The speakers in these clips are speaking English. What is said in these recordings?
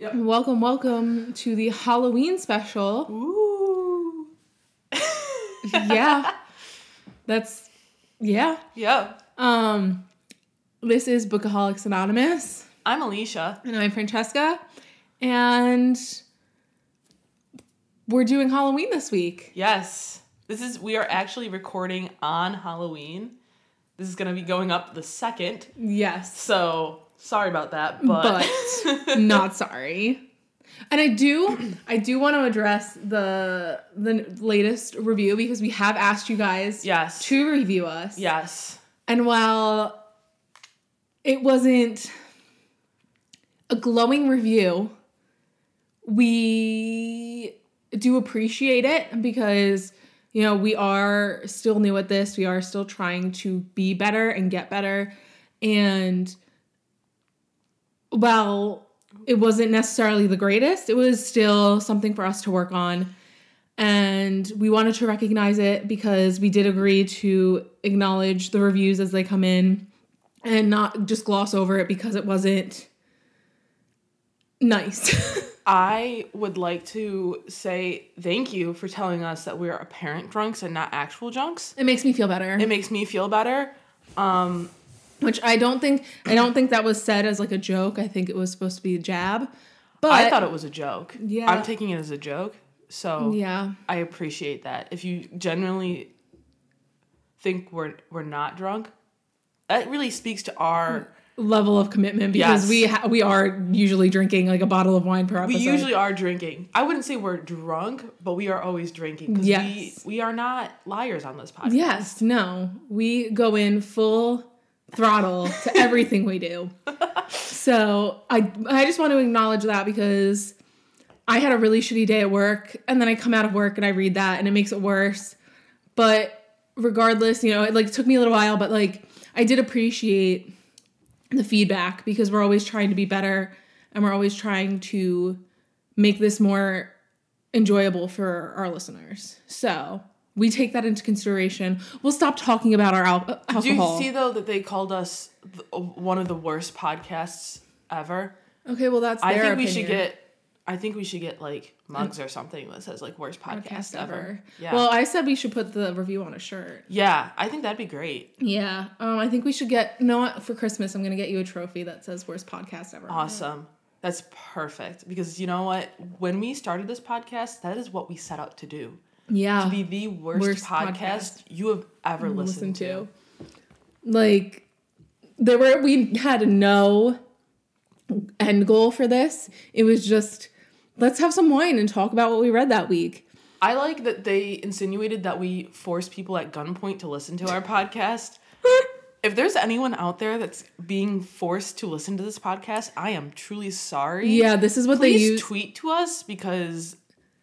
Yep. Welcome, welcome to the Halloween special. Ooh. yeah. That's yeah. Yeah. Um this is Bookaholics Anonymous I'm Alicia. and I'm Francesca and we're doing Halloween this week. Yes. This is we are actually recording on Halloween. This is gonna be going up the second. Yes. So sorry about that, but, But not sorry. And I do I do want to address the the latest review because we have asked you guys yes. to review us. Yes. And while it wasn't a glowing review, we do appreciate it because, you know, we are still new at this. We are still trying to be better and get better. And while it wasn't necessarily the greatest, it was still something for us to work on. And we wanted to recognize it because we did agree to acknowledge the reviews as they come in and not just gloss over it because it wasn't nice. I would like to say thank you for telling us that we are apparent drunks and not actual junks. it makes me feel better. It makes me feel better. Um, which I don't think I don't think that was said as like a joke. I think it was supposed to be a jab. But I thought it was a joke. Yeah. I'm taking it as a joke. So yeah. I appreciate that. If you genuinely think we're we're not drunk, that really speaks to our. Level of commitment because Yes. we ha- we are usually drinking like a bottle of wine per episode. We usually are drinking. I wouldn't say we're drunk, but we are always drinking because Yes. we we are not liars on this podcast. Yes, no. We go in full throttle to everything we do. So I I just want to acknowledge that because I had a really shitty day at work and then I come out of work and I read that and it makes it worse. But regardless, you know, it like took me a little while, but like I did appreciate the feedback because we're always trying to be better and we're always trying to make this more enjoyable for our listeners. So we take that into consideration. We'll stop talking about our al- alcohol. Do you see though that they called us th- one of the worst podcasts ever? okay, well that's I think we should get. I think we should get like mugs or something that says like worst podcast, podcast ever. ever. Yeah. Well, I said we should put the review on a shirt. yeah, I think that'd be great. Yeah. Um, I think we should get. You know? For Christmas, I'm gonna get you a trophy that says "Worst Podcast Ever." Awesome. That's perfect because you know what? When we started this podcast, that is what we set out to do. Yeah. To be the worst, Worst podcast, podcast you have ever listen listened, to. Like, there were we had no end goal for this. It was just let's have some wine and talk about what we read that week. I like that they insinuated that we force people at gunpoint to listen to our podcast. if there's anyone out there that's being forced to listen to this podcast, I am truly sorry. Yeah, this is what they use. tweet to us because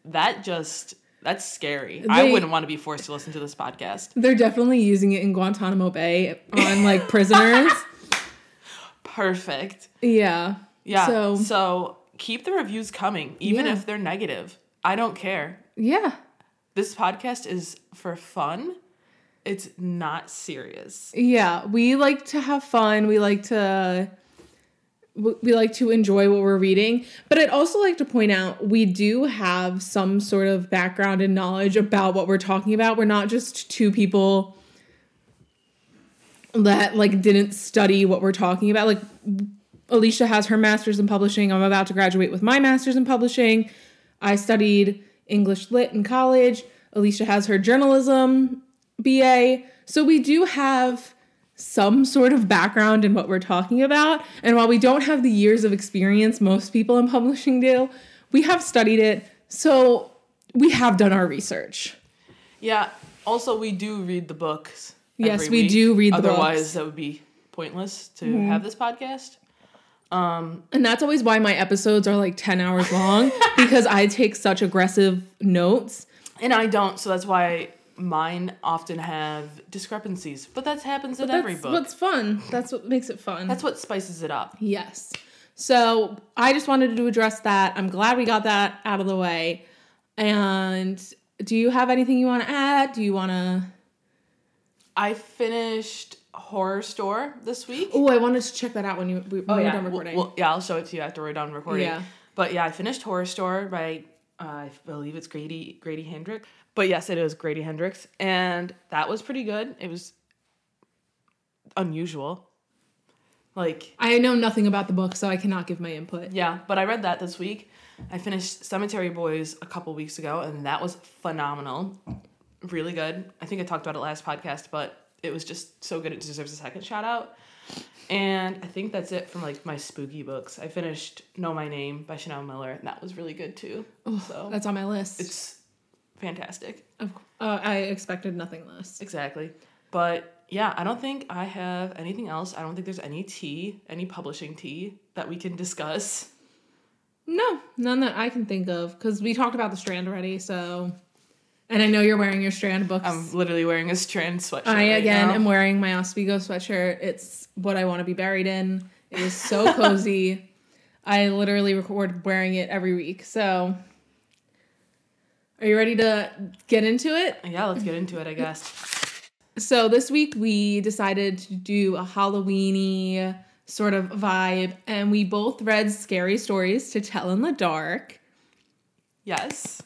that just that's scary. I wouldn't want to be forced to listen to this podcast. They're definitely using it in Guantanamo Bay on like prisoners. Perfect. yeah. Yeah. So- So, keep the reviews coming, even Yeah. if they're negative. I don't care. Yeah. This podcast is for fun. It's not serious. Yeah, we like to have fun. We like to we like to enjoy what we're reading, but I'd also like to point out we do have some sort of background and knowledge about what we're talking about. We're not just two people that like didn't study what we're talking about. Like Alicia has her master's in publishing. I'm about to graduate with my master's in publishing. I studied English lit in college. Alicia has her journalism BA. So we do have some sort of background in what we're talking about. And while we don't have the years of experience most people in publishing do, we have studied it. So we have done our research. Yeah. Also, we do read the books. Yes, we week. do read the Otherwise, books. Mm-hmm. that would be pointless to have this podcast. And that's always why my episodes are like 10 hours long because I take such aggressive notes. And I don't, so that's why mine often have discrepancies. But that happens in every book. what's fun. That's what makes it fun. That's what spices it up. Yes. So I just wanted to address that. I'm glad we got that out of the way. And do you have anything you want to add? Do you want to? I finished Horrorstör this week. Oh, I wanted to check that out when you we, when Oh we're yeah, done recording. well, yeah, I'll show it to you after we're done recording. Yeah. But yeah, I finished Horrorstör by uh, I believe it's Grady Grady Hendrix. But yes, it is Grady Hendrix, and that was pretty good. It was unusual. Like I know nothing about the book, so I cannot give my input. yeah, but I read that this week. I finished Cemetery Boys a couple weeks ago, and that was phenomenal. Really good. I think I talked about it last podcast, but it was just so good it deserves a second shout out. And I think that's it from like my spooky books. I finished Know My Name by Chanel Miller, and that was really good too. so That's on my list. it's fantastic. Of, uh, I expected nothing less. Exactly. But yeah, I don't think I have anything else. I don't think there's any tea, any publishing tea that we can discuss. No, none that I can think of because we talked about the Strand already. So, and I know you're wearing your Strand books. I'm literally wearing a strand sweatshirt. I right again now. am wearing my Oswego sweatshirt. It's what I want to be buried in. It is so cozy. I literally record wearing it every week. So, are you ready to get into it? Yeah, let's get into it, I guess. So this week we decided to do a Halloweeny sort of vibe, and we both read scary stories to tell in the dark. Yes.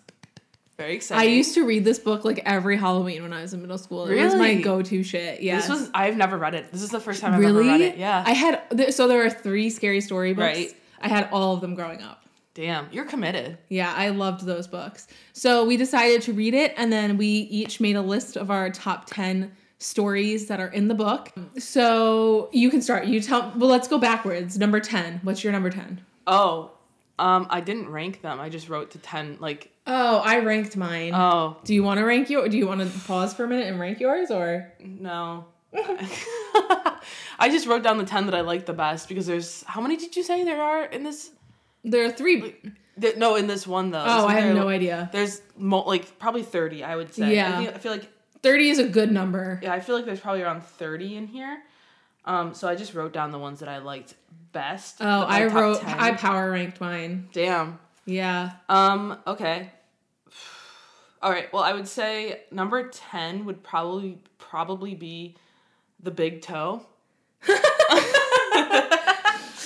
Very exciting. I used to read this book like every Halloween when I was in middle school. It was my go-to shit. Yeah. This was I've never read it. This is the first time I've really. ever read it. Yeah. I had so there were three scary story books. Right. I had all of them growing up. Damn, you're committed. Yeah, I loved those books. So we decided to read it, and then we each made a list of our top 10 stories that are in the book. So you can start. You tell, well, let's go backwards. Number 10. What's your number 10? Oh, um, I didn't rank them. I just wrote to ten. Like, Oh, I ranked mine. oh do you want to rank your, do you want to pause for a minute and rank yours or? no. I just wrote down the ten that I liked the best because there's how many did you say there are in this? There are three. Th- no, in this one though. Oh, I have no idea. There's mo- like probably thirty. I would say. Yeah. I, think, I feel like 30 is a good number. yeah. I feel like there's probably around thirty in here. Um, so I just wrote down the ones that I liked best. Oh, I wrote, 10. I power ranked mine. Damn. Yeah. Um, okay. All right. Well, I would say number 10 would probably probably be the big toe.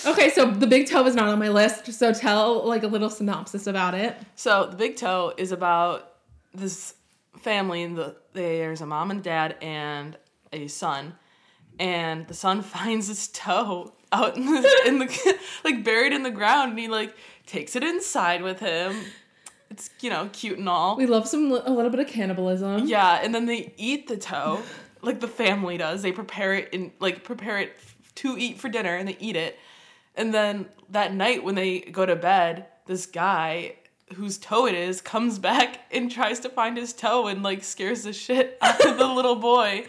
Okay, so the big toe is not on my list. So tell like a little synopsis about it. So, the big toe is about this family and the there's a mom and dad and a son. And the son finds his toe out in the, in the like buried in the ground and he like takes it inside with him. It's, you know, cute and all. We love some a little bit of cannibalism. Yeah, and then they eat the toe, like the family does. They prepare it in like prepare it to eat for dinner, and they eat it. And then that night when they go to bed, this guy whose toe it is comes back and tries to find his toe and like scares the shit out of the little boy.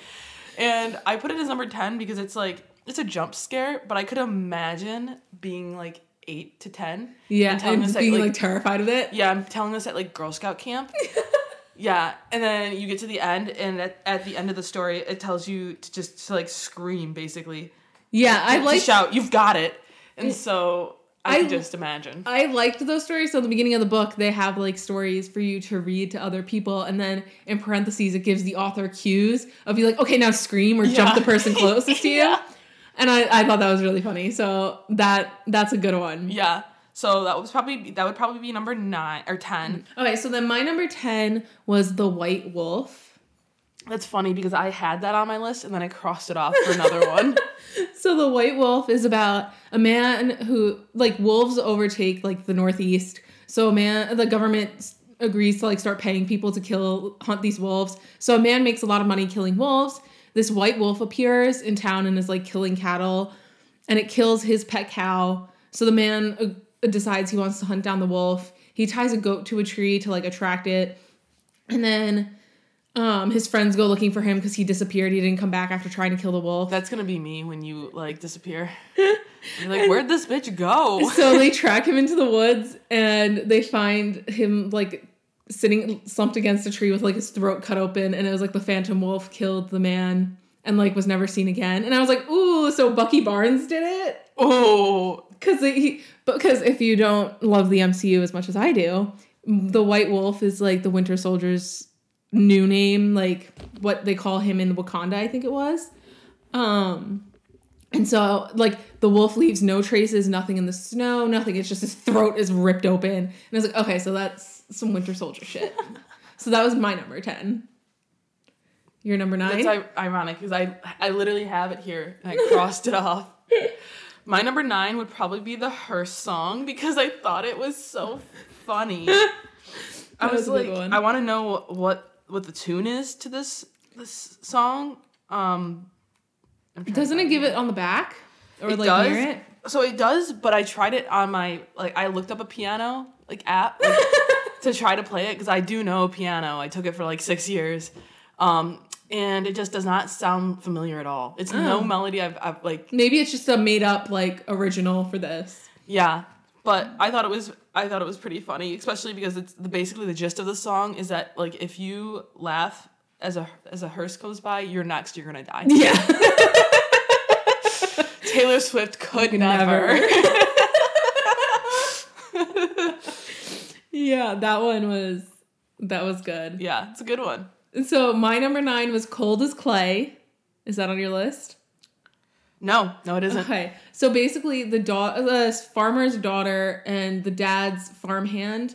And I put it as number ten because it's like it's a jump scare, but I could imagine being like eight to ten. Yeah, and telling and being like, like terrified of it. yeah, I'm telling us at like Girl Scout camp. yeah, and then you get to the end, and at, at the end of the story, it tells you to just to like scream, basically. Yeah, I to like shout, "You've got it!" And so I, I- can just imagine. I liked those stories. So at the beginning of the book, they have like stories for you to read to other people, and then in parentheses, it gives the author cues of you like, okay, now scream or jump the person closest to you. Yeah. And I, I thought that was really funny. So that that's a good one. yeah, so that was probably that would probably be number nine or ten. Mm. Okay, so then my number ten was the White Wolf. That's funny because I had that on my list, and then I crossed it off for another one. So the White Wolf is about a man who like wolves overtake like the Northeast. So a man, the government agrees to like start paying people to kill hunt these wolves. So a man makes a lot of money killing wolves. This white wolf appears in town and is like killing cattle, and it kills his pet cow. So the man uh, decides he wants to hunt down the wolf. He ties a goat to a tree to like attract it, and then um, his friends go looking for him because he disappeared. He didn't come back after trying to kill the wolf. That's gonna be me when you like disappear. You're like, where'd this bitch go? so they track him into the woods and they find him like sitting slumped against a tree with like his throat cut open and it was like the phantom wolf killed the man and like was never seen again and i was like ooh so bucky barnes did it Oh, because he because if you don't love the mcu as much as i do the white wolf is like the winter soldier's new name like what they call him in wakanda i think it was um And so, like, the wolf leaves no traces, nothing in the snow, nothing. It's just his throat is ripped open. And I was like, okay, so that's some Winter Soldier shit. so that was my number 10. Your number nine? That's ironic because I I literally have it here and I crossed it off. My number nine would probably be the Hearse song because I thought it was so funny. I was was like. I want to know what what the tune is to this this song. Um, I'm trying to Doesn't it give it on the back? Or It like does. near it? So it does, but I tried it on my like I looked up a piano like app like, to try to play it because I do know piano. I took it for like six years, um, and it just does not sound familiar at all. It's no Oh. melody. I've, I've like Maybe it's just a made up like original for this. yeah, but mm-hmm. I thought it was I thought it was pretty funny, especially because it's the basically the gist of the song is that like if you laugh as a as a hearse goes by, you're next. You're gonna die. Yeah. Taylor Swift could Never. never. yeah, that one was that was good. yeah, it's a good one. So my number nine was cold as clay. Is that on your list? No, no, it isn't. Okay. So basically the da- the farmer's daughter and the dad's farmhand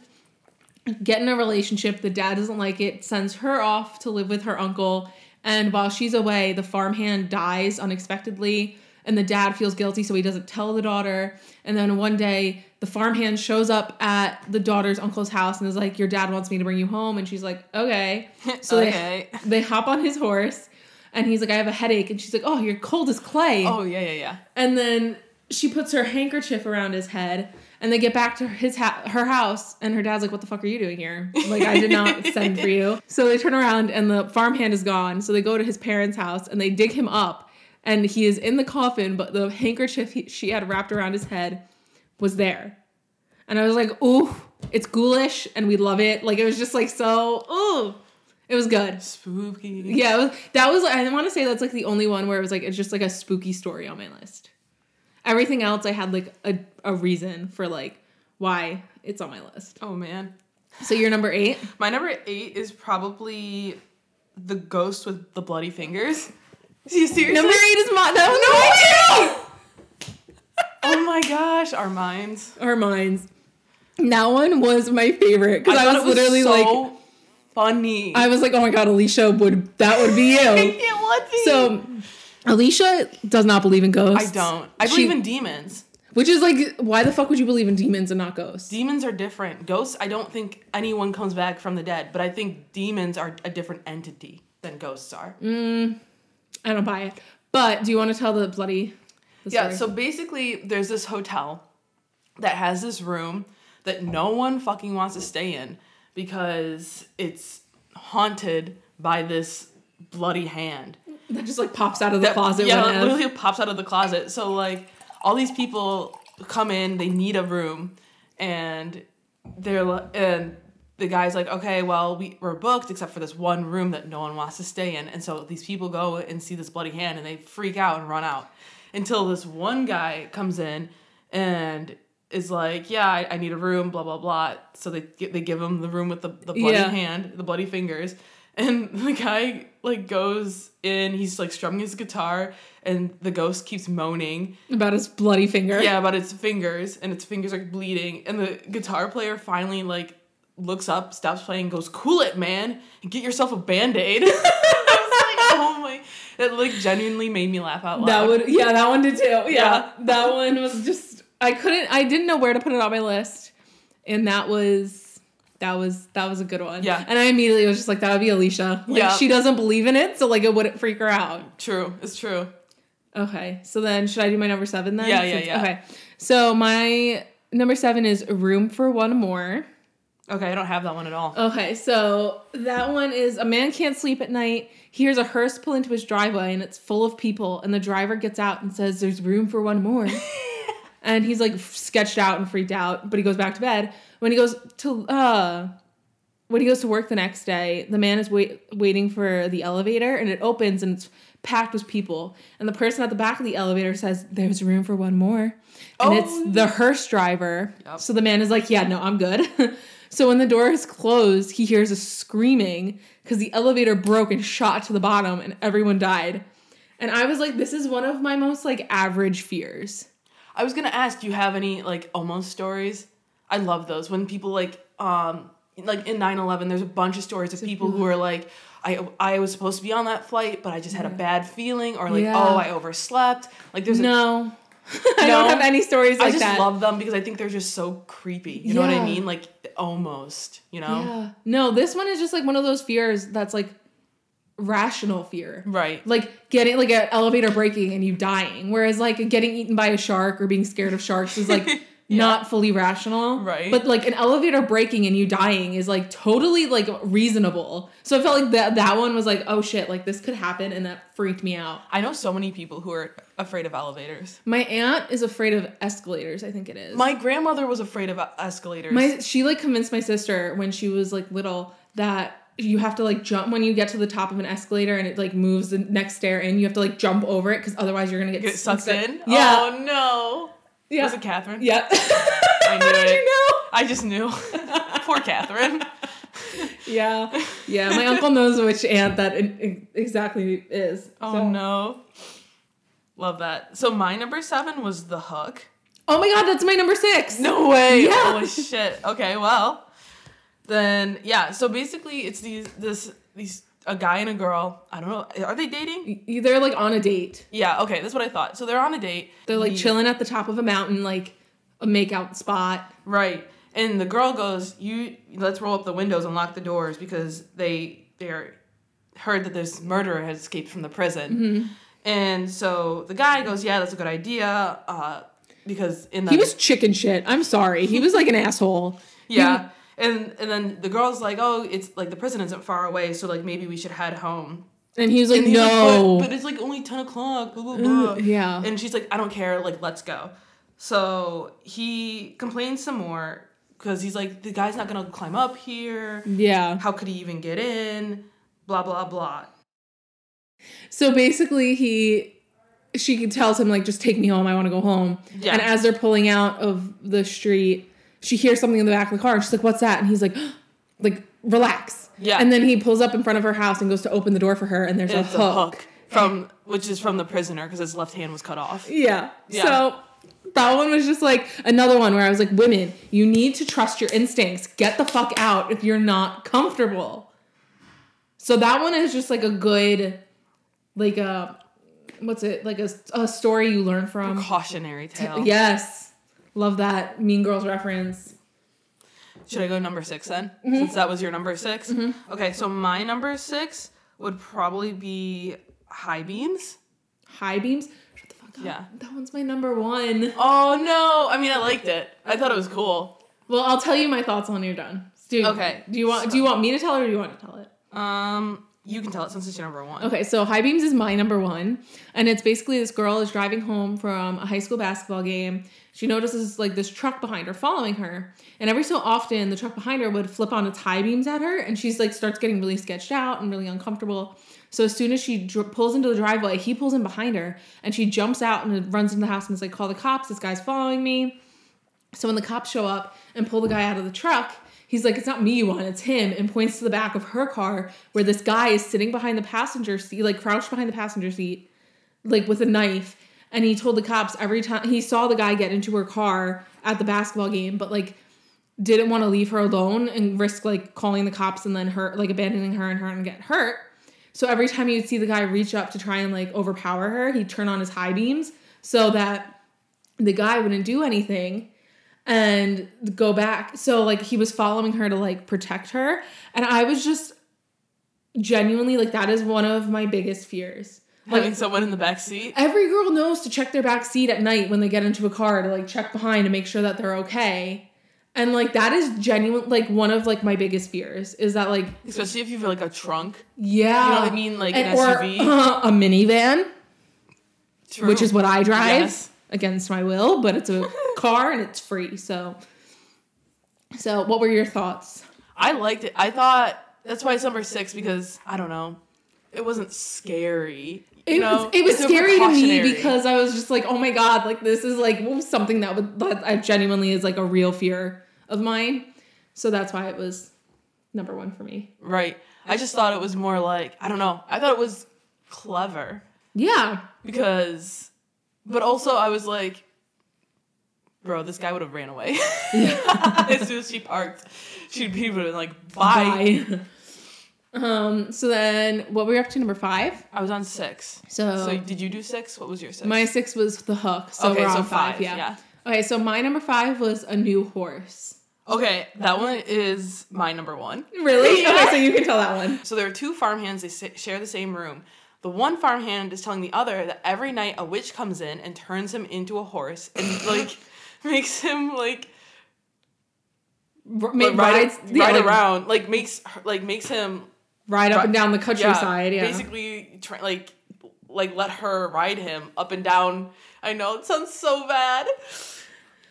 get in a relationship. The dad doesn't like it, sends her off to live with her uncle, and while she's away, the farmhand dies unexpectedly. And the dad feels guilty, so he doesn't tell the daughter. And then one day, the farmhand shows up at the daughter's uncle's house and is like, "Your dad wants me to bring you home." And she's like, "Okay." So Okay. they they hop on his horse, and he's like, "I have a headache," and she's like, "Oh, you're cold as clay." Oh yeah, yeah, yeah. And then she puts her handkerchief around his head, and they get back to his ha- her house, and her dad's like, "What the fuck are you doing here? Like, I did not send for you." So they turn around, and the farmhand is gone. So they go to his parents' house, and they dig him up, and he is in the coffin, but the handkerchief he, she had wrapped around his head was there. And I was like, "Ooh, it's ghoulish, and we love it." Like it was just like so. Ooh, it was good. Spooky. Yeah, it was, that was. I want to say that's like the only one where it was like it's just like a spooky story on my list. Everything else, I had like a, a reason for like why it's on my list. Oh man. So you're number eight. My number eight is probably the ghost with the bloody fingers. See, seriously? Number eight is my that was Oh my gosh, our minds. our minds. That one was my favorite because I, thought was was literally so like, funny. I was like, oh my god, Alicia would that would be you. it would be. so Alicia does not believe in ghosts. I don't. I She- believe in demons. Which is like, why the fuck would you believe in demons and not ghosts? Demons are different. Ghosts, I don't think anyone comes back from the dead, but I think demons are a different entity than ghosts are. Mm, I don't buy it. But do you want to tell the bloody? The Yeah, so basically, there's this hotel that has this room that no one fucking wants to stay in because it's haunted by this bloody hand. that just like pops out of the That- closet. Yeah, when it Ev- literally pops out of the closet. So like all these people come in, they need a room, and they're and the guy's like, okay, well we we're booked except for this one room that no one wants to stay in, and so these people go and see this bloody hand and they freak out and run out until this one guy comes in and is like, yeah, I, I need a room, blah blah blah. So they they give him the room with the the bloody Yeah. hand, the bloody fingers, and the guy like goes in, he's like strumming his guitar, and the ghost keeps moaning, about his bloody finger. yeah, about its fingers, and its fingers are bleeding, and the guitar player finally like looks up, stops playing, goes, "Cool it, man, get yourself a band aid." I was like, oh my, that like genuinely made me laugh out loud. That would yeah, that one did too. Yeah. Yeah. That one was just I couldn't I didn't know where to put it on my list. And that was that was that was a good one. Yeah. And I immediately was just like, that would be Alicia. Like Yeah. she doesn't believe in it, so like it wouldn't freak her out. true. It's true. Okay. So then should I do my number seven then? Yeah, yeah, Since- yeah. Okay. So my number seven is room for one more. Okay, I don't have that one at all. Okay, so that one is a man can't sleep at night. He hears a hearse pull into his driveway and it's full of people. And the driver gets out and says, There's room for one more. and he's like sketched out and freaked out, but he goes back to bed. When he goes to, uh, when he goes to work the next day, the man is wait, waiting for the elevator and it opens and it's packed with people. And the person at the back of the elevator says, There's room for one more. And Oh. it's the hearse driver. Yep. So the man is like, Yeah, no, I'm good. so when the door is closed, he hears a screaming because the elevator broke and shot to the bottom and everyone died. And I was like, this is one of my most like average fears. I was gonna ask, do you have any like almost stories? I love those when people like um like in 9-11 there's a bunch of stories of people who are like I I was supposed to be on that flight, but I just had a bad feeling, or like, Yeah. oh, I overslept. Like there's No. I No. don't have any stories like I just that. love them because I think they're just so creepy. You know what I mean? Like almost, you know? Yeah. No, this one is just like one of those fears that's like rational fear. Right. Like getting like an elevator breaking and you dying. Whereas like getting eaten by a shark or being scared of sharks is like not fully rational. Right. But like an elevator breaking and you dying is like totally like reasonable. So I felt like that that one was like, oh shit, like this could happen and that freaked me out. I know so many people who are afraid of elevators. My aunt is afraid of escalators, I think it is. My grandmother was afraid of escalators. My she like convinced my sister when she was like little that you have to like jump when you get to the top of an escalator and it like moves the next stair in. You have to like jump over it because otherwise you're gonna get, Get sucked in? Yeah, Oh no. yeah, Was it Catherine? yeah. I knew How did it. you know? I just knew. Poor Catherine. Yeah, yeah. My uncle knows which aunt that exactly is. Oh So- no. Love that. So my number seven was the hook. Oh my god, that's my number six. No way. Yeah. Holy shit. Okay, well. Then yeah, so basically it's these this these a guy and a girl. I don't know. Are they dating? they're like on a date. Yeah, okay, that's what I thought. So they're on a date. They're like The- chilling at the top of a mountain, like a makeout spot. Right. And the girl goes, "You let's roll up the windows and lock the doors because they they're heard that this murderer has escaped from the prison." Mm-hmm. And so the guy goes, "Yeah, that's a good idea." Uh, because in the He was chicken shit. I'm sorry. He was like an asshole. yeah, and and then the girl's like, "Oh, it's like the prison isn't far away, so like maybe we should head home." And he was like, And he's like, no. but, but it's like only ten o'clock. Blah blah blah. yeah. And she's like, I don't care, like, let's go. So he complains some more because he's like, the guy's not gonna climb up here. yeah. How could he even get in? Blah blah blah. So basically, he she tells him like, just take me home. I want to go home. Yeah. And as they're pulling out of the street, she hears something in the back of the car. And she's like, what's that? And he's like, like relax. Yeah. And then he pulls up in front of her house and goes to open the door for her. And there's It's a hook. from which is from the prisoner because his left hand was cut off. Yeah. Yeah. So that one was just like another one where I was like, women, you need to trust your instincts. Get the fuck out if you're not comfortable. So that one is just like a good, like a, what's it? Like a, a story you learn from. Cautionary tale. Yes. Love that Mean Girls reference. Should I go number six then? Mm-hmm. Since that was your number 6 Okay, so my number six would probably be high beams. High beams. Shut the fuck up. Yeah. That one's my number one. Oh no! I mean, I liked it. I thought it was cool. Well, I'll tell you my thoughts when you're done. Do, Okay, Do you want? Do you want me to tell it or do you want to tell it? Um, you can tell it since it's your number one. Okay, so High Beams is my number one. And it's basically this girl is driving home from a high school basketball game. She notices like this truck behind her following her. And every so often the truck behind her would flip on its high beams at her and she's like starts getting really sketched out and really uncomfortable. So as soon as she dr- pulls into the driveway, he pulls in behind her and she jumps out and runs into the house and is like, call the cops, this guy's following me. So when the cops show up and pull the guy out of the truck, he's like, "It's not me you want, it's him," and points to the back of her car where this guy is sitting behind the passenger seat, like crouched behind the passenger seat, like with a knife. And he told the cops every time he saw the guy get into her car at the basketball game, but like didn't want to leave her alone and risk like calling the cops and then her like abandoning her and her and get hurt. So every time you'd see the guy reach up to try and like overpower her, he'd turn on his high beams so that the guy wouldn't do anything and go back. So like he was following her to like protect her. And I was just genuinely like that is one of my biggest fears. Like Having someone in the back seat. every girl knows to check their back seat at night when they get into a car to like check behind and make sure that they're okay. And like that is genuine like one of like my biggest fears is that like Especially if you feel like a trunk. yeah. You know what I mean? Like an And- or, SUV. uh, a minivan, True. which is what I drive Yes. Against my will, but it's a car and it's free. So So what were your thoughts? I liked it. I thought that's why it's number six because I don't know. It wasn't scary. You It know? was it was scary to me because I was just like, oh my god, like this is like something that would that I genuinely is like a real fear of mine. So that's why it was number one for me. Right. I just thought it was more like I don't know. I thought it was clever. Yeah. because, but also I was like, bro, this guy would have ran away as soon as she parked. She'd be like bye. Bye. um. So then, what were you up to? Number five. I was on six. So, So did you do six? What was your six? my six was the hook. So okay, we're so on five. five. yeah. yeah. Okay. So my number five was a new horse. Okay, that one is my number one. Really? Okay. So you can tell that one. So there are two farmhands. They share the same room. The one farmhand is telling the other that every night a witch comes in and turns him into a horse and like makes him like R- like, ride, ride, yeah, ride like, around, like makes like makes him ride up Ri- and down the countryside. Yeah. basically try, like like let her ride him up and down. I know it sounds so bad.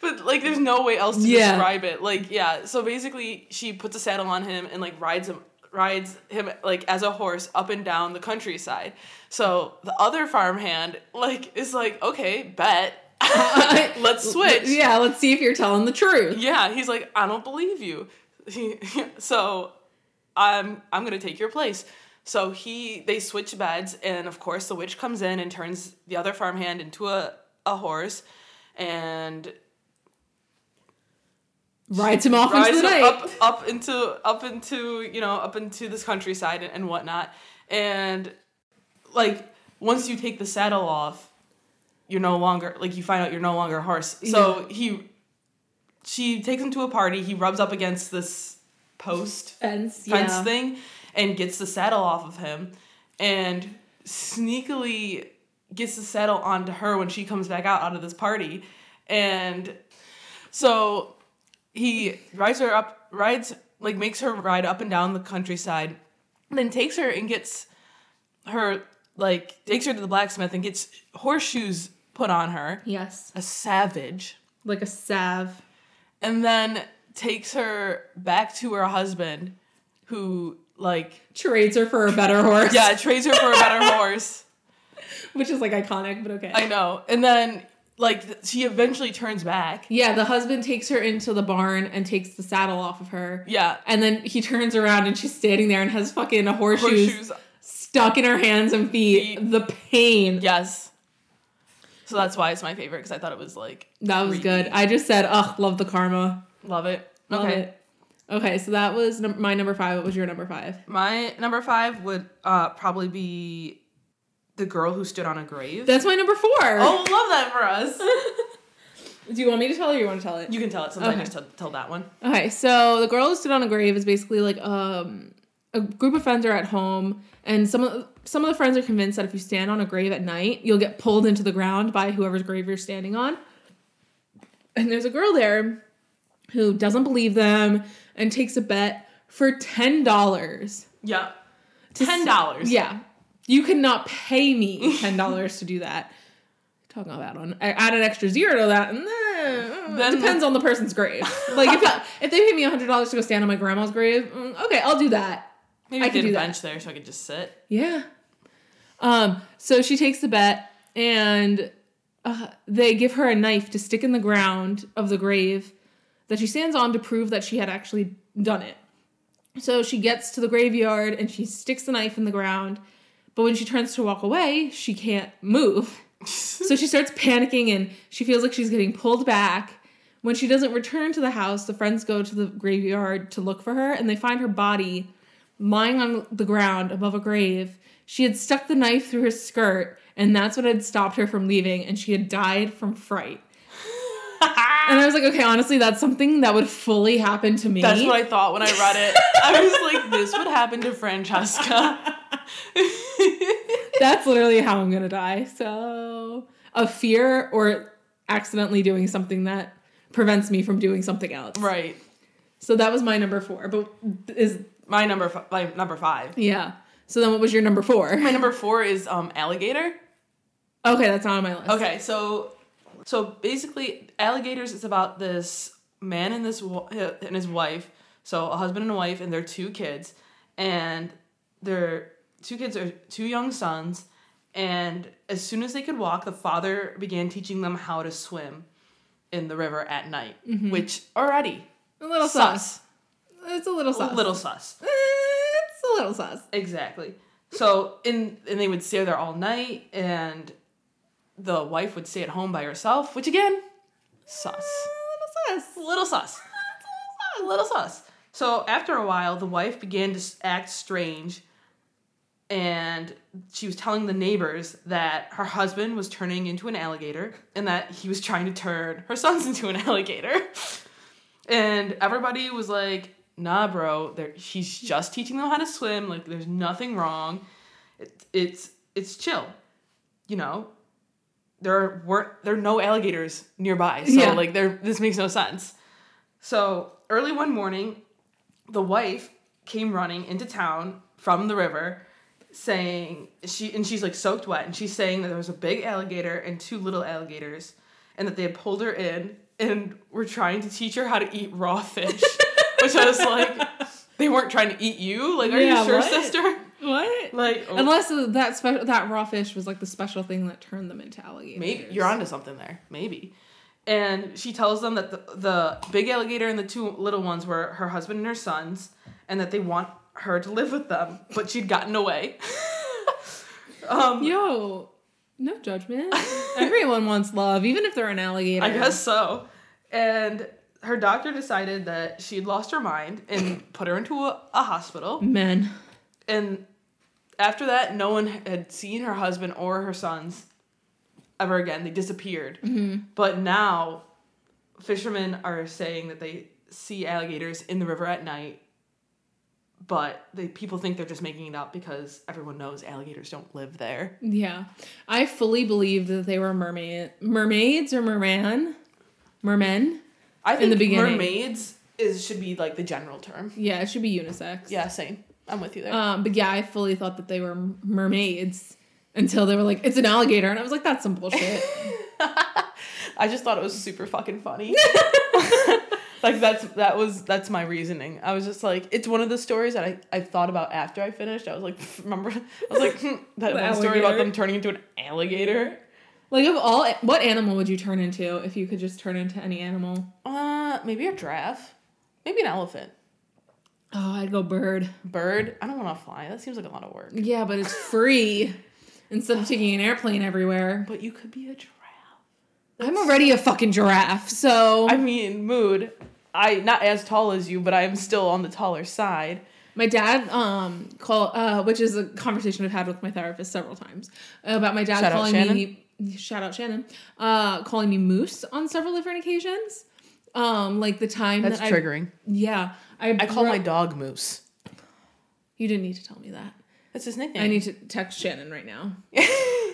But like there's no way else to Yeah. describe it. Like yeah, so basically she puts a saddle on him and like rides him rides him like as a horse up and down the countryside. So the other farmhand like is like, "Okay, bet. Let's switch." Yeah. Let's see if you're telling the truth. Yeah, he's like, I don't believe you. so I'm I'm gonna take your place. So he they switch beds, and of course the witch comes in and turns the other farmhand into a, a horse and Rides him off into the night. up up into up into you know up into this countryside and, and whatnot. And like once you take the saddle off, you're no longer like you find out you're no longer a horse. So he she takes him to a party, he rubs up against this post Fence. fence yeah. thing and gets the saddle off of him and sneakily gets the saddle onto her when she comes back out out of this party and so he rides her up rides like makes her ride up and down the countryside then takes her and gets her like takes her to the blacksmith and gets horseshoes put on her Yes. a savage Like a salve. and then takes her back to her husband who like Trades her for a better horse. yeah trades her for a better horse Which is like iconic, but okay. i know and then like she eventually turns back yeah, the husband takes her into the barn and takes the saddle off of her. yeah And then he turns around and she's standing there and has fucking horseshoes, horseshoes stuck in her hands and feet. Feet. The pain. yes so that's why it's my favorite because i thought it was like That was creepy. good. I just said, ugh, love the karma. love it Love okay it. Okay, so that was num- my number five. What was your number five? my number five would uh probably be the girl who stood on a grave That's my number four. oh love that for us Do you want me to tell it or you want to tell it? you can tell it since i just t- tell that one Okay, so the girl who stood on a grave is basically like um, a group of friends are at home, and some of some of the friends are convinced that if you stand on a grave at night, you'll get pulled into the ground by whoever's grave you're standing on. And there's a girl there who doesn't believe them and takes a bet for ten dollars. yeah ten dollars Yeah, you cannot pay me ten dollars to do that. Talking about on, I add an extra zero to that, and then Then- it depends on the person's grave. Like if if they pay me hundred dollars to go stand on my grandma's grave, mm, okay, I'll do that. maybe I could do a that. bench there so i could just sit Yeah. Um. So she takes the bet, and uh, they give her a knife to stick in the ground of the grave that she stands on to prove that she had actually done it. So she gets to the graveyard and she sticks the knife in the ground, but when she turns to walk away, she can't move. so she starts panicking and she feels like she's getting pulled back. When she doesn't return to the house, the friends go to the graveyard to look for her and they find her body lying on the ground above a grave. She had stuck the knife through her skirt, and that's what had stopped her from leaving, and she had died from fright. and I was like, okay, honestly, that's something that would fully happen to me. That's what I thought when I read it. I was like, this would happen to Francesca. that's literally how I'm gonna die. So, of fear or accidentally doing something that prevents me from doing something else. right. So that was my number four. But is My number fi- my number five. yeah. So then, what was your number four? My number four is um alligator. Okay, that's not on my list. Okay, so so basically, alligators is about this man and this and his wife. So a husband and a wife and their two kids, and their two kids are two young sons. And as soon as they could walk, the father began teaching them how to swim in the river at night, mm-hmm. which already A little sus. sus, It's a little sus. a little sus. It's a little sus. Exactly. So in and they would stay there all night, and the wife would stay at home by herself, which again, sus. A little sus. Little sus. A little sus. So after a while, the wife began to act strange, and she was telling the neighbors that her husband was turning into an alligator, and that he was trying to turn her sons into an alligator. And everybody was like, "Nah, bro. There, he's just teaching them how to swim. Like, there's nothing wrong. It, it's it's chill. You know, there weren't there are no alligators nearby, so Yeah. like there this makes no sense. So early one morning, the wife came running into town from the river, saying she and she's like soaked wet, and she's saying that there was a big alligator and two little alligators, and that they had pulled her in and were trying to teach her how to eat raw fish, which I was like, they weren't trying to eat you. Like, are Yeah, you sure, what? sister? What? Like, oh, Unless that special that raw fish was like the special thing that turned them into alligators. Maybe you're onto something there. Maybe. And she tells them that the, the big alligator and the two little ones were her husband and her sons, and that they want her to live with them, but she'd gotten away. um, Yo, no judgment. Everyone wants love, even if they're an alligator. I guess so. And her doctor decided that she'd lost her mind and put her into a, a hospital. Men. And after that, no one had seen her husband or her sons ever again. They disappeared. But now, fishermen are saying that they see alligators in the river at night. But they people think they're just making it up because everyone knows alligators don't live there. Yeah. I fully believed that they were mermaid mermaids or merman. Mermen. I think the beginning. mermaids is should be like the general term. Yeah, it should be unisex. Yeah, same. I'm with you there. Um, but yeah, I fully thought that they were mermaids until they were like, it's an alligator. And I was like, that's some bullshit. I just thought it was super fucking funny. like that's that was that's my reasoning. I was just like, it's one of the stories that I, I thought about after I finished. I was like, remember? I was like, hmm, that one story about them turning into an alligator. like, of all, what animal would you turn into if you could just turn into any animal? Uh, maybe a giraffe, maybe an elephant, Oh, I'd go bird. bird. I don't want to fly. That seems like a lot of work. Yeah, but it's free instead of taking an airplane everywhere. But you could be a giraffe. I'm already a fucking giraffe, so I mean, mood. I not as tall as you, but I am still on the taller side. my dad um call uh which is a conversation I've had with my therapist several times about my dad Shout out calling me shout out Shannon uh calling me moose on several different occasions. Um like the time That's that triggering. I yeah, I I call my dog Moose. You didn't need to tell me that. That's his nickname. I need to text Shannon right now.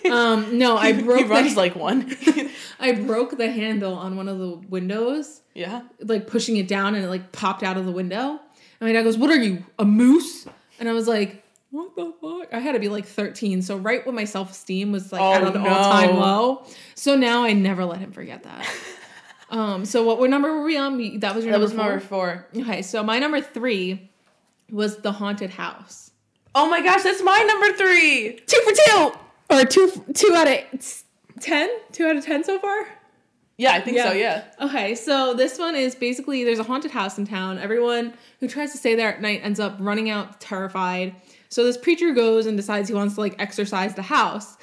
Um no, I broke he runs the, like one. I broke the handle on one of the windows yeah. like pushing it down and it like popped out of the window. And my dad goes, What are you, a moose? And I was like, What the fuck? I had to be like 13. So right when my self esteem was like Oh, at an all time low. So now I never let him forget that. um, so what, what number were we on? That was your That number was four? number four. Okay, so my number three was the haunted house. Oh my gosh, that's my number three. Two for two! Or two two out of ten, two out of ten so far? Yeah, I think so. Yeah. Okay, so this one is basically there's a haunted house in town. Everyone who tries to stay there at night ends up running out terrified. So this preacher goes and decides he wants to like exorcise the house.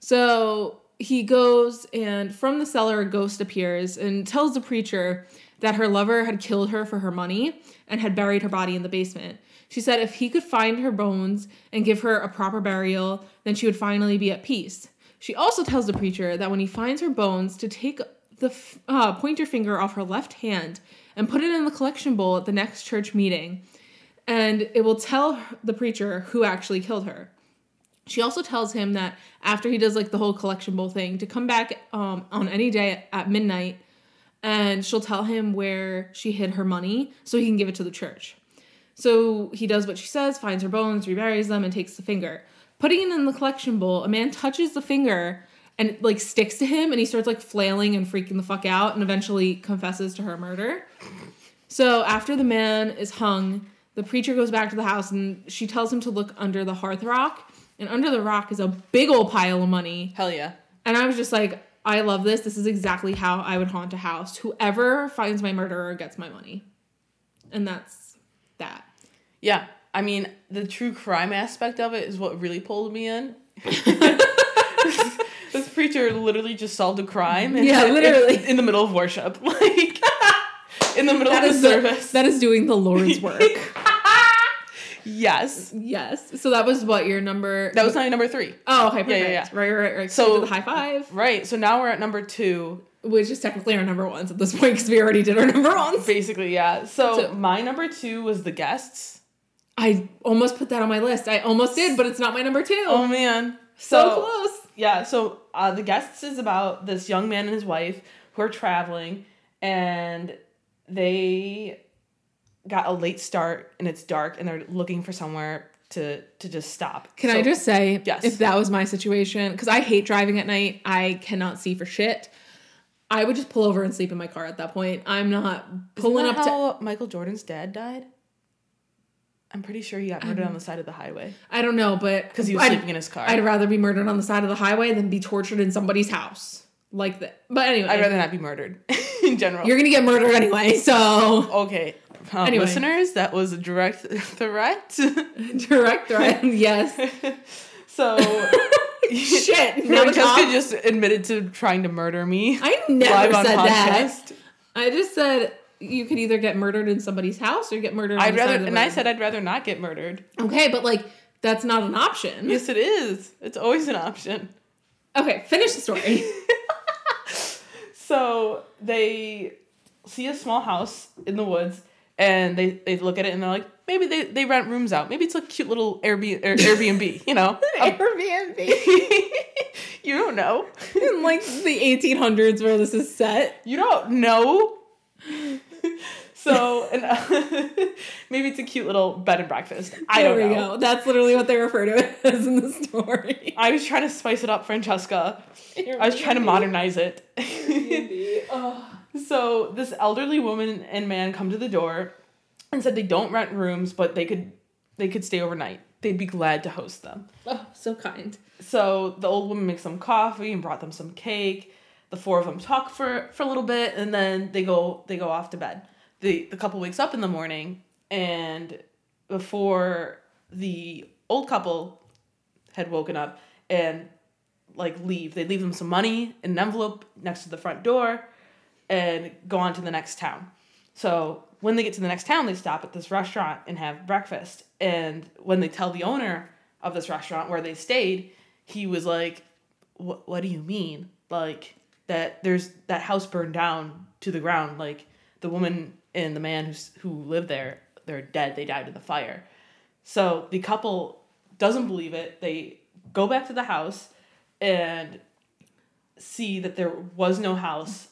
So he goes and from the cellar a ghost appears and tells the preacher that her lover had killed her for her money and had buried her body in the basement. She said if he could find her bones and give her a proper burial, then she would finally be at peace. She also tells the preacher that when he finds her bones, to take the f- uh, pointer finger off her left hand and put it in the collection bowl at the next church meeting, and it will tell the preacher who actually killed her. She also tells him that after he does like the whole collection bowl thing, to come back um, on any day at midnight, and she'll tell him where she hid her money so he can give it to the church. So he does what she says, finds her bones, reburies them, and takes the finger. Putting it in the collection bowl, a man touches the finger and it like sticks to him, and he starts like flailing and freaking the fuck out, and eventually confesses to her murder. So after the man is hung, the preacher goes back to the house and she tells him to look under the hearth rock. And under the rock is a big old pile of money. Hell yeah. And I was just like, I love this. This is exactly how I would haunt a house. Whoever finds my murderer gets my money. And that's that. Yeah. I mean, the true crime aspect of it is what really pulled me in. this preacher literally just solved a crime. and- Yeah, literally. in the middle of worship, like in the middle That of the is the- service. that is doing the Lord's work. yes, yes. So that was what your number. that was my number three. Oh, okay, perfect. Yeah, yeah, yeah. Right, right, right. So- So the high five, Right. So now we're at number two. Which is technically our number ones at this point because we already did our number ones. Basically, yeah. So, So- my number two was the guests. I almost put that on my list. I almost did, but it's not my number two. Oh man. so, close. Yeah, so uh, the guests is about this young man and his wife who are traveling, and they got a late start and it's dark, and they're looking for somewhere to to just stop. Can So- I just say, Yes. if that was my situation, because I hate driving at night, I cannot see for shit. I would just pull over and sleep in my car at that point. I'm not pulling up that to. how Michael Jordan's dad died? I'm pretty sure he got murdered on the side of the highway I don't know, but because he was I'd, sleeping in his car. I'd rather be murdered on the side of the highway than be tortured in somebody's house like that. But anyway, I'd rather not be murdered in general. you're gonna get murdered anyway. So okay, um, Anyway. listeners, that was a direct threat. direct threat, yes. so Shit, Francesca just admitted to trying to murder me. I never live on said that. podcast. I just said you could either get murdered in somebody's house or get murdered. I'd the rather, the and I said I'd rather not get murdered. okay, but like that's not an option. Yes, it is. It's always an option. Okay, finish the story. So they see a small house in the woods, and they, they look at it and they're like, maybe they, they rent rooms out. Maybe it's a cute little Airbnb, Air, you know? Um, Airbnb you don't know. in like the 1800s where this is set. You don't know. so, and maybe it's a cute little bed and breakfast. I there don't we know. go. That's literally what they refer to it as in the story. I was trying to spice it up, Francesca. I was trying to modernize it. Oh. so this elderly woman and man come to the door and said they don't rent rooms, but they could they could stay overnight. They'd be glad to host them. oh, so kind. So the old woman makes them coffee and brought them some cake. The four of them talk for for a little bit and then they go they go off to bed. The the couple wakes up in the morning and before the old couple had woken up and like leave. They leave them some money in an envelope next to the front door and go on to the next town. So when they get to the next town, they stop at this restaurant and have breakfast. And when they tell the owner of this restaurant where they stayed, he was like, "What? Do you mean? Like that? There's that house burned down to the ground. Like the woman and the man who's who lived there, they're dead. They died in the fire." So the couple doesn't believe it. They go back to the house and see that there was no house.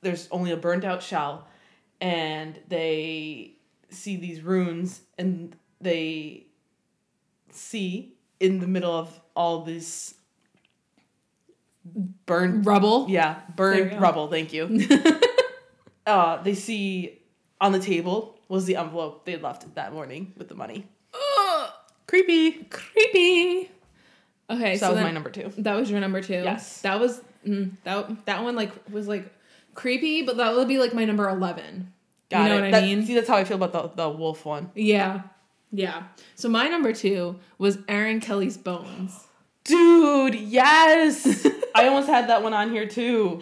There's only a burnt out shell. And they see these runes and they see in the middle of all this burned Rubble. yeah, burned rubble, thank you. uh, they see on the table was the envelope they had left that morning with the money. Ugh, Creepy. creepy. Okay, So so that was my number two. That was your number two. Yes. That was mm, that that one like was like creepy, but that would be like my number eleven. Got you know it. what I That- mean? See, that's how I feel about the, the wolf one. Yeah. Yeah. So my number two was Aaron Kelly's bones. Dude, yes. I almost had that one on here too.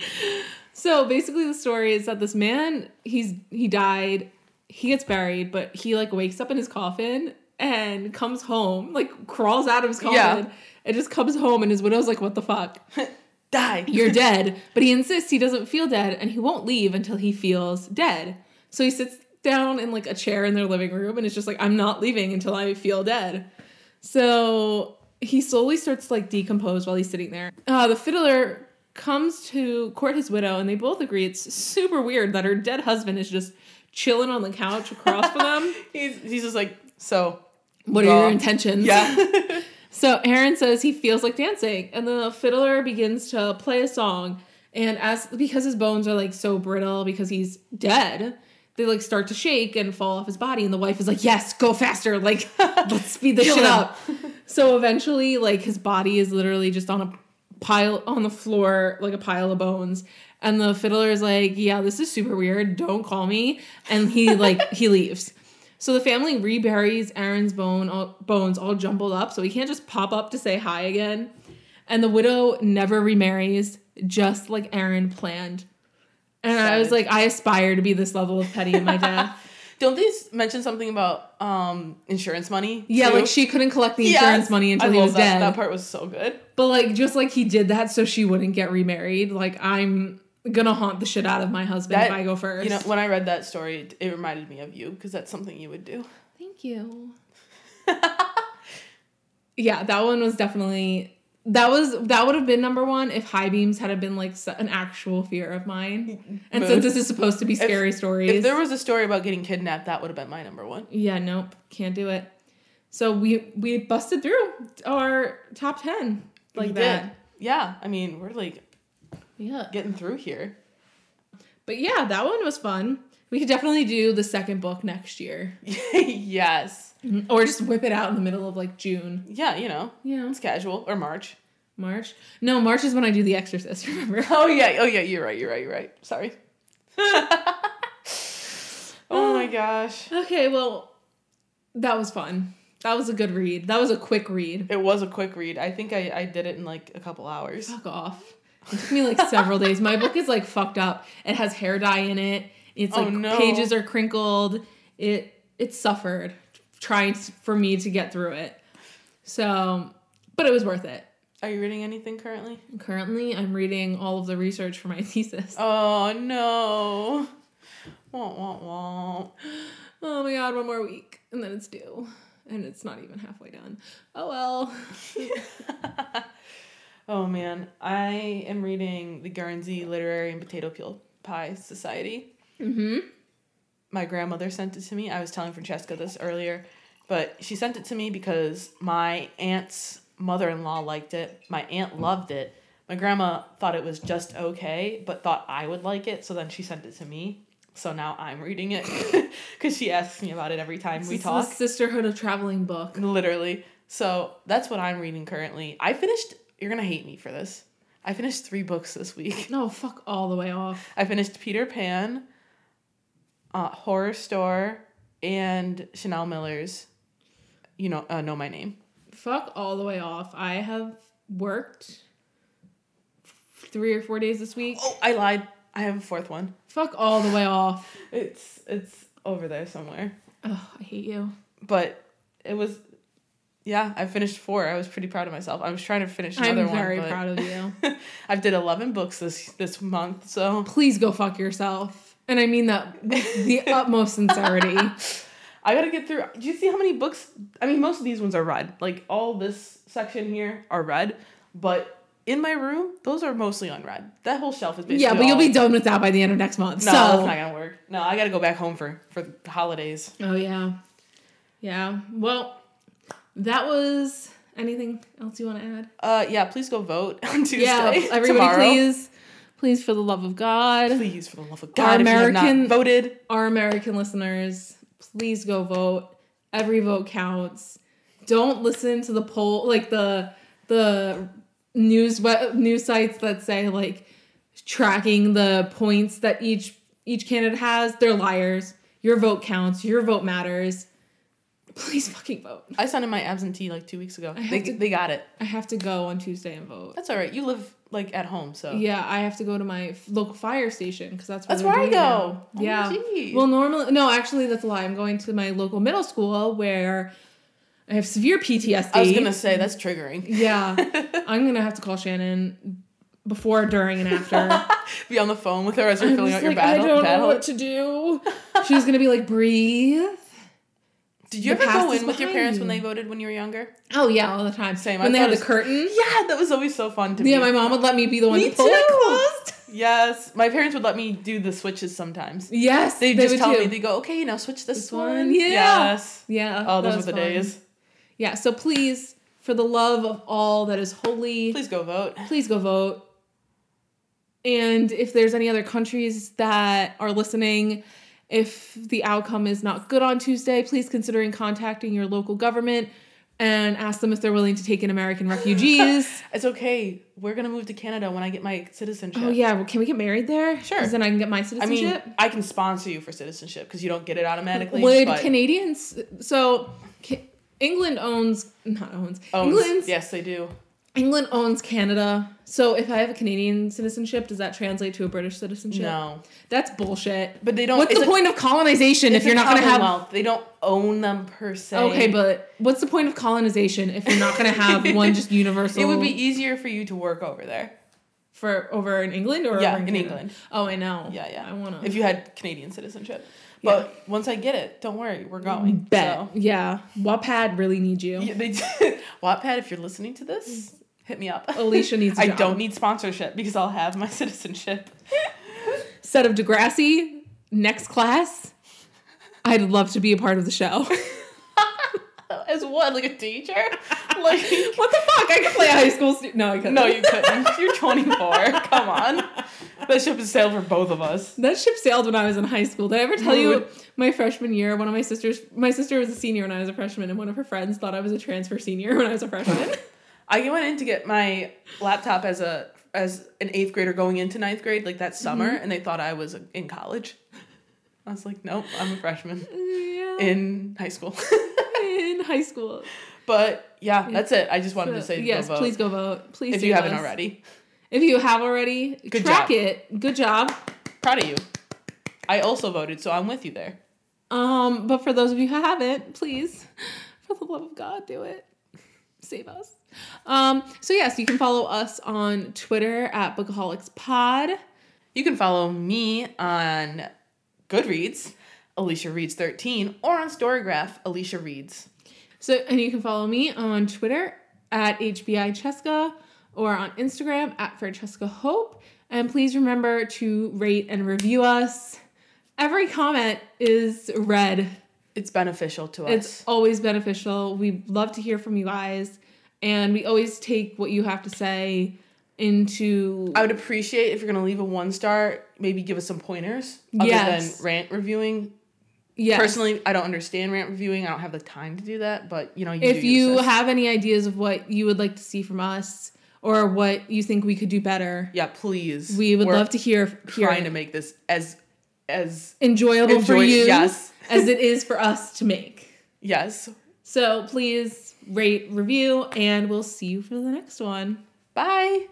So basically the story is that this man, he's he died, he gets buried, but he like wakes up in his coffin and comes home, like crawls out of his coffin Yeah. and just comes home and his widow's like, What the fuck? Die. You're dead. But he insists he doesn't feel dead and he won't leave until he feels dead. So he sits down in like a chair in their living room and it's just like, I'm not leaving until I feel dead. So he slowly starts to like decompose while he's sitting there. Uh, the fiddler comes to court his widow and they both agree it's super weird that her dead husband is just chilling on the couch across from them. He's, he's just like, so. What are your intentions? Yeah. So Aaron says he feels like dancing, and the fiddler begins to play a song. And as because his bones are like so brittle because he's dead, they like start to shake and fall off his body. And the wife is like, "Yes, go faster! Like, let's speed this Kill shit him." up." so eventually, like his body is literally just on a pile on the floor, like a pile of bones. And the fiddler is like, "Yeah, this is super weird. Don't call me." And he like he leaves. So the family reburies Aaron's bone all, bones all jumbled up, so he can't just pop up to say hi again. And the widow never remarries, just like Aaron planned. And I was like, I aspire to be this level of petty in my death. Don't they mention something about um insurance money? yeah, too? like she couldn't collect the Yes. insurance money until I he was that. dead. That part was so good. But like just like he did that so she wouldn't get remarried, like I'm gonna haunt the shit out of my husband That- if I go first. You know, when I read that story, it reminded me of you because that's something you would do. Thank you. yeah, that one was definitely that was that would have been number one if high beams had been like an actual fear of mine. And Mood. since this is supposed to be scary stories, If there was a story about getting kidnapped, that would have been my number one. yeah, nope, can't do it. So we we busted through our top ten like We that. did. Yeah, I mean, we're like Yeah, getting through here. but yeah, that one was fun. We could definitely do the second book next year, yes. Or just whip it out in the middle of like June. Yeah, you know, Yeah, it's casual or March. March. No, March is when I do The Exorcist. Remember? Oh yeah, oh yeah, you're right, you're right, you're right. Sorry. oh my gosh. Okay, well, that was fun. That was a good read. That was a quick read. It was a quick read. I think I, I did it in like a couple hours. Fuck off. It took me like several days. My book is like fucked up. It has hair dye in it. It's Oh, like no. pages are crinkled. It it suffered trying for me to get through it. So, but it was worth it. Are you reading anything currently? Currently, I'm reading all of the research for my thesis. Oh no. Wah, wah, wah. Oh my god, one more week and then it's due. And it's not even halfway done. Oh well. oh man, I am reading the Guernsey Literary and Potato Peel Pie Society. Mm-hmm. My grandmother sent it to me. I was telling Francesca this earlier, but she sent it to me because my aunt's mother in law liked it. My aunt loved it. My grandma thought it was just okay, but thought I would like it, so then she sent it to me. So now I'm reading it because she asks me about it every time we talk. Sisterhood of Traveling book. Literally. So that's what I'm reading currently. I finished, you're going to hate me for this. I finished three books this week. No, fuck all the way off. I finished Peter Pan, uh, Horrorstör, and Chanel Miller's, you know, uh, Know My Name. Fuck all the way off. I have worked three or four days this week. Oh, I lied. I have a fourth one. Fuck all the way off. It's it's over there somewhere. Oh, I hate you. But it was, yeah, I finished four. I was pretty proud of myself. I was trying to finish another one. I'm one. very proud of you. I've did eleven books this this month. So Please go fuck yourself. And I mean that with the utmost sincerity. I gotta get through. Do you see how many books? I mean, most of these ones are read. Like all this section here are read, but in my room, those are mostly unread. That whole shelf is basically. Yeah, but you'll be done with that by the end of next month. No, so that's not gonna work. No, I gotta go back home for for the holidays. Oh yeah. Yeah. Well, that was anything else you want to add? Uh, yeah. Please go vote on Tuesday. yeah, everybody tomorrow. please please for the love of God. Please, for the love of God, if you American- voted, our American listeners, please go vote. Every vote counts. Don't listen to the poll like the the news web, news sites that say like tracking the points that each each candidate has. They're liars. Your vote counts. Your vote matters. Please fucking vote. I sent in my absentee like two weeks ago. They to- they got it. I have to go on Tuesday and vote. That's all right. You live like at home, so Yeah, I have to go to my local fire station because that's where that's where I go. now. Yeah. Well, normally, no, actually, that's a lie. I'm going to my local middle school where I have severe PTSD. I was gonna say that's triggering. Yeah, I'm gonna have to call Shannon before, during, and after. Be on the phone with her as you're I'm filling out your like, battle. I don't battle. know what to do. She's gonna be like, breathe. Did you ever go in with your parents you. when they voted when you were younger? Oh yeah, all the time. Same, I When they thought had the curtain. Yeah, that was always so fun to me. Yeah, my mom would let me be the one Me to pull it too. closed. Yes, my parents would let me do the switches sometimes. Yes, They, they just tell too. me they go, okay, now switch this, This one. one, yeah. Yes. Yeah. Oh, those were the fun. days. Yeah, so please, for the love of all that is holy, Please go vote. please go vote. And if there's any other countries that are listening, if the outcome is not good on Tuesday, please considering contacting your local government and ask them if they're willing to take in American refugees. It's okay. We're gonna move to Canada when I get my citizenship. oh yeah, well, can we get married there? Sure. then I can get my citizenship. I mean, I can sponsor you for citizenship because you don't get it automatically. Would but Canadians? So England owns not owns, owns- England's yes, they do. England owns Canada. So if I have a Canadian citizenship, does that translate to a British citizenship? No, That's bullshit. but they don't. What's the a- point of colonization if you're not going to have. They don't own them per se. Okay, but what's the point of colonization if you're not going to have one just universal? it would be easier for you to work over there. for over in England or Yeah, over in, in England. Oh, I know. Yeah, yeah. I want to. If you had Canadian citizenship, but once I get it, don't worry, we're going. bet. So. Yeah, Wattpad really needs you. Yeah, they did. Wattpad, if you're listening to this, mm. Hit me up. Alicia needs. I job. don't need sponsorship because I'll have my citizenship. set of Degrassi next class. I'd love to be a part of the show. As what, like a teacher? Like what the fuck? I could play a high school student. No, I couldn't. no, you couldn't. You're 24. Come on. That ship has sailed for both of us. That ship sailed when I was in high school. Did I ever tell Rude. you my freshman year? One of my sisters, my sister was a senior when I was a freshman, and one of her friends thought I was a transfer senior when I was a freshman. I went in to get my laptop as a as an eighth grader going into ninth grade, like that summer, Mm-hmm. and they thought I was in college. I was like, nope, I'm a freshman yeah, in high school. in high school. but yeah, that's it. I just wanted to say yes, go vote please go vote. Please, if you haven't us. already. If you have already, Good track job. it. Good job. Proud of you. I also voted, so I'm with you there. Um, but for those of you who haven't, please, for the love of God, do it. Save us. Um, so yes, you can follow us on Twitter at Bookaholics Pod. You can follow me on Goodreads, Alicia Reads 13, or on Storygraph, Alicia Reads. So and you can follow me on Twitter at HBI Cheska or on Instagram at Francesca Hope. And please remember to rate and review us. Every comment is read. It's beneficial to us. It's always beneficial. We love to hear from you guys. And we always take what you have to say into I would appreciate if you're gonna leave a one star, maybe give us some pointers other Yes. than rant reviewing. yes. Personally, I don't understand rant reviewing. I don't have the time to do that, but you know, you if do you have any ideas of what you would like to see from us or what you think we could do better, yeah, please. we would We're love to hear, hear trying it. to make this as as enjoyable for you yes. as it is for us to make. yes. So please rate, review, and we'll see you for the next one. Bye.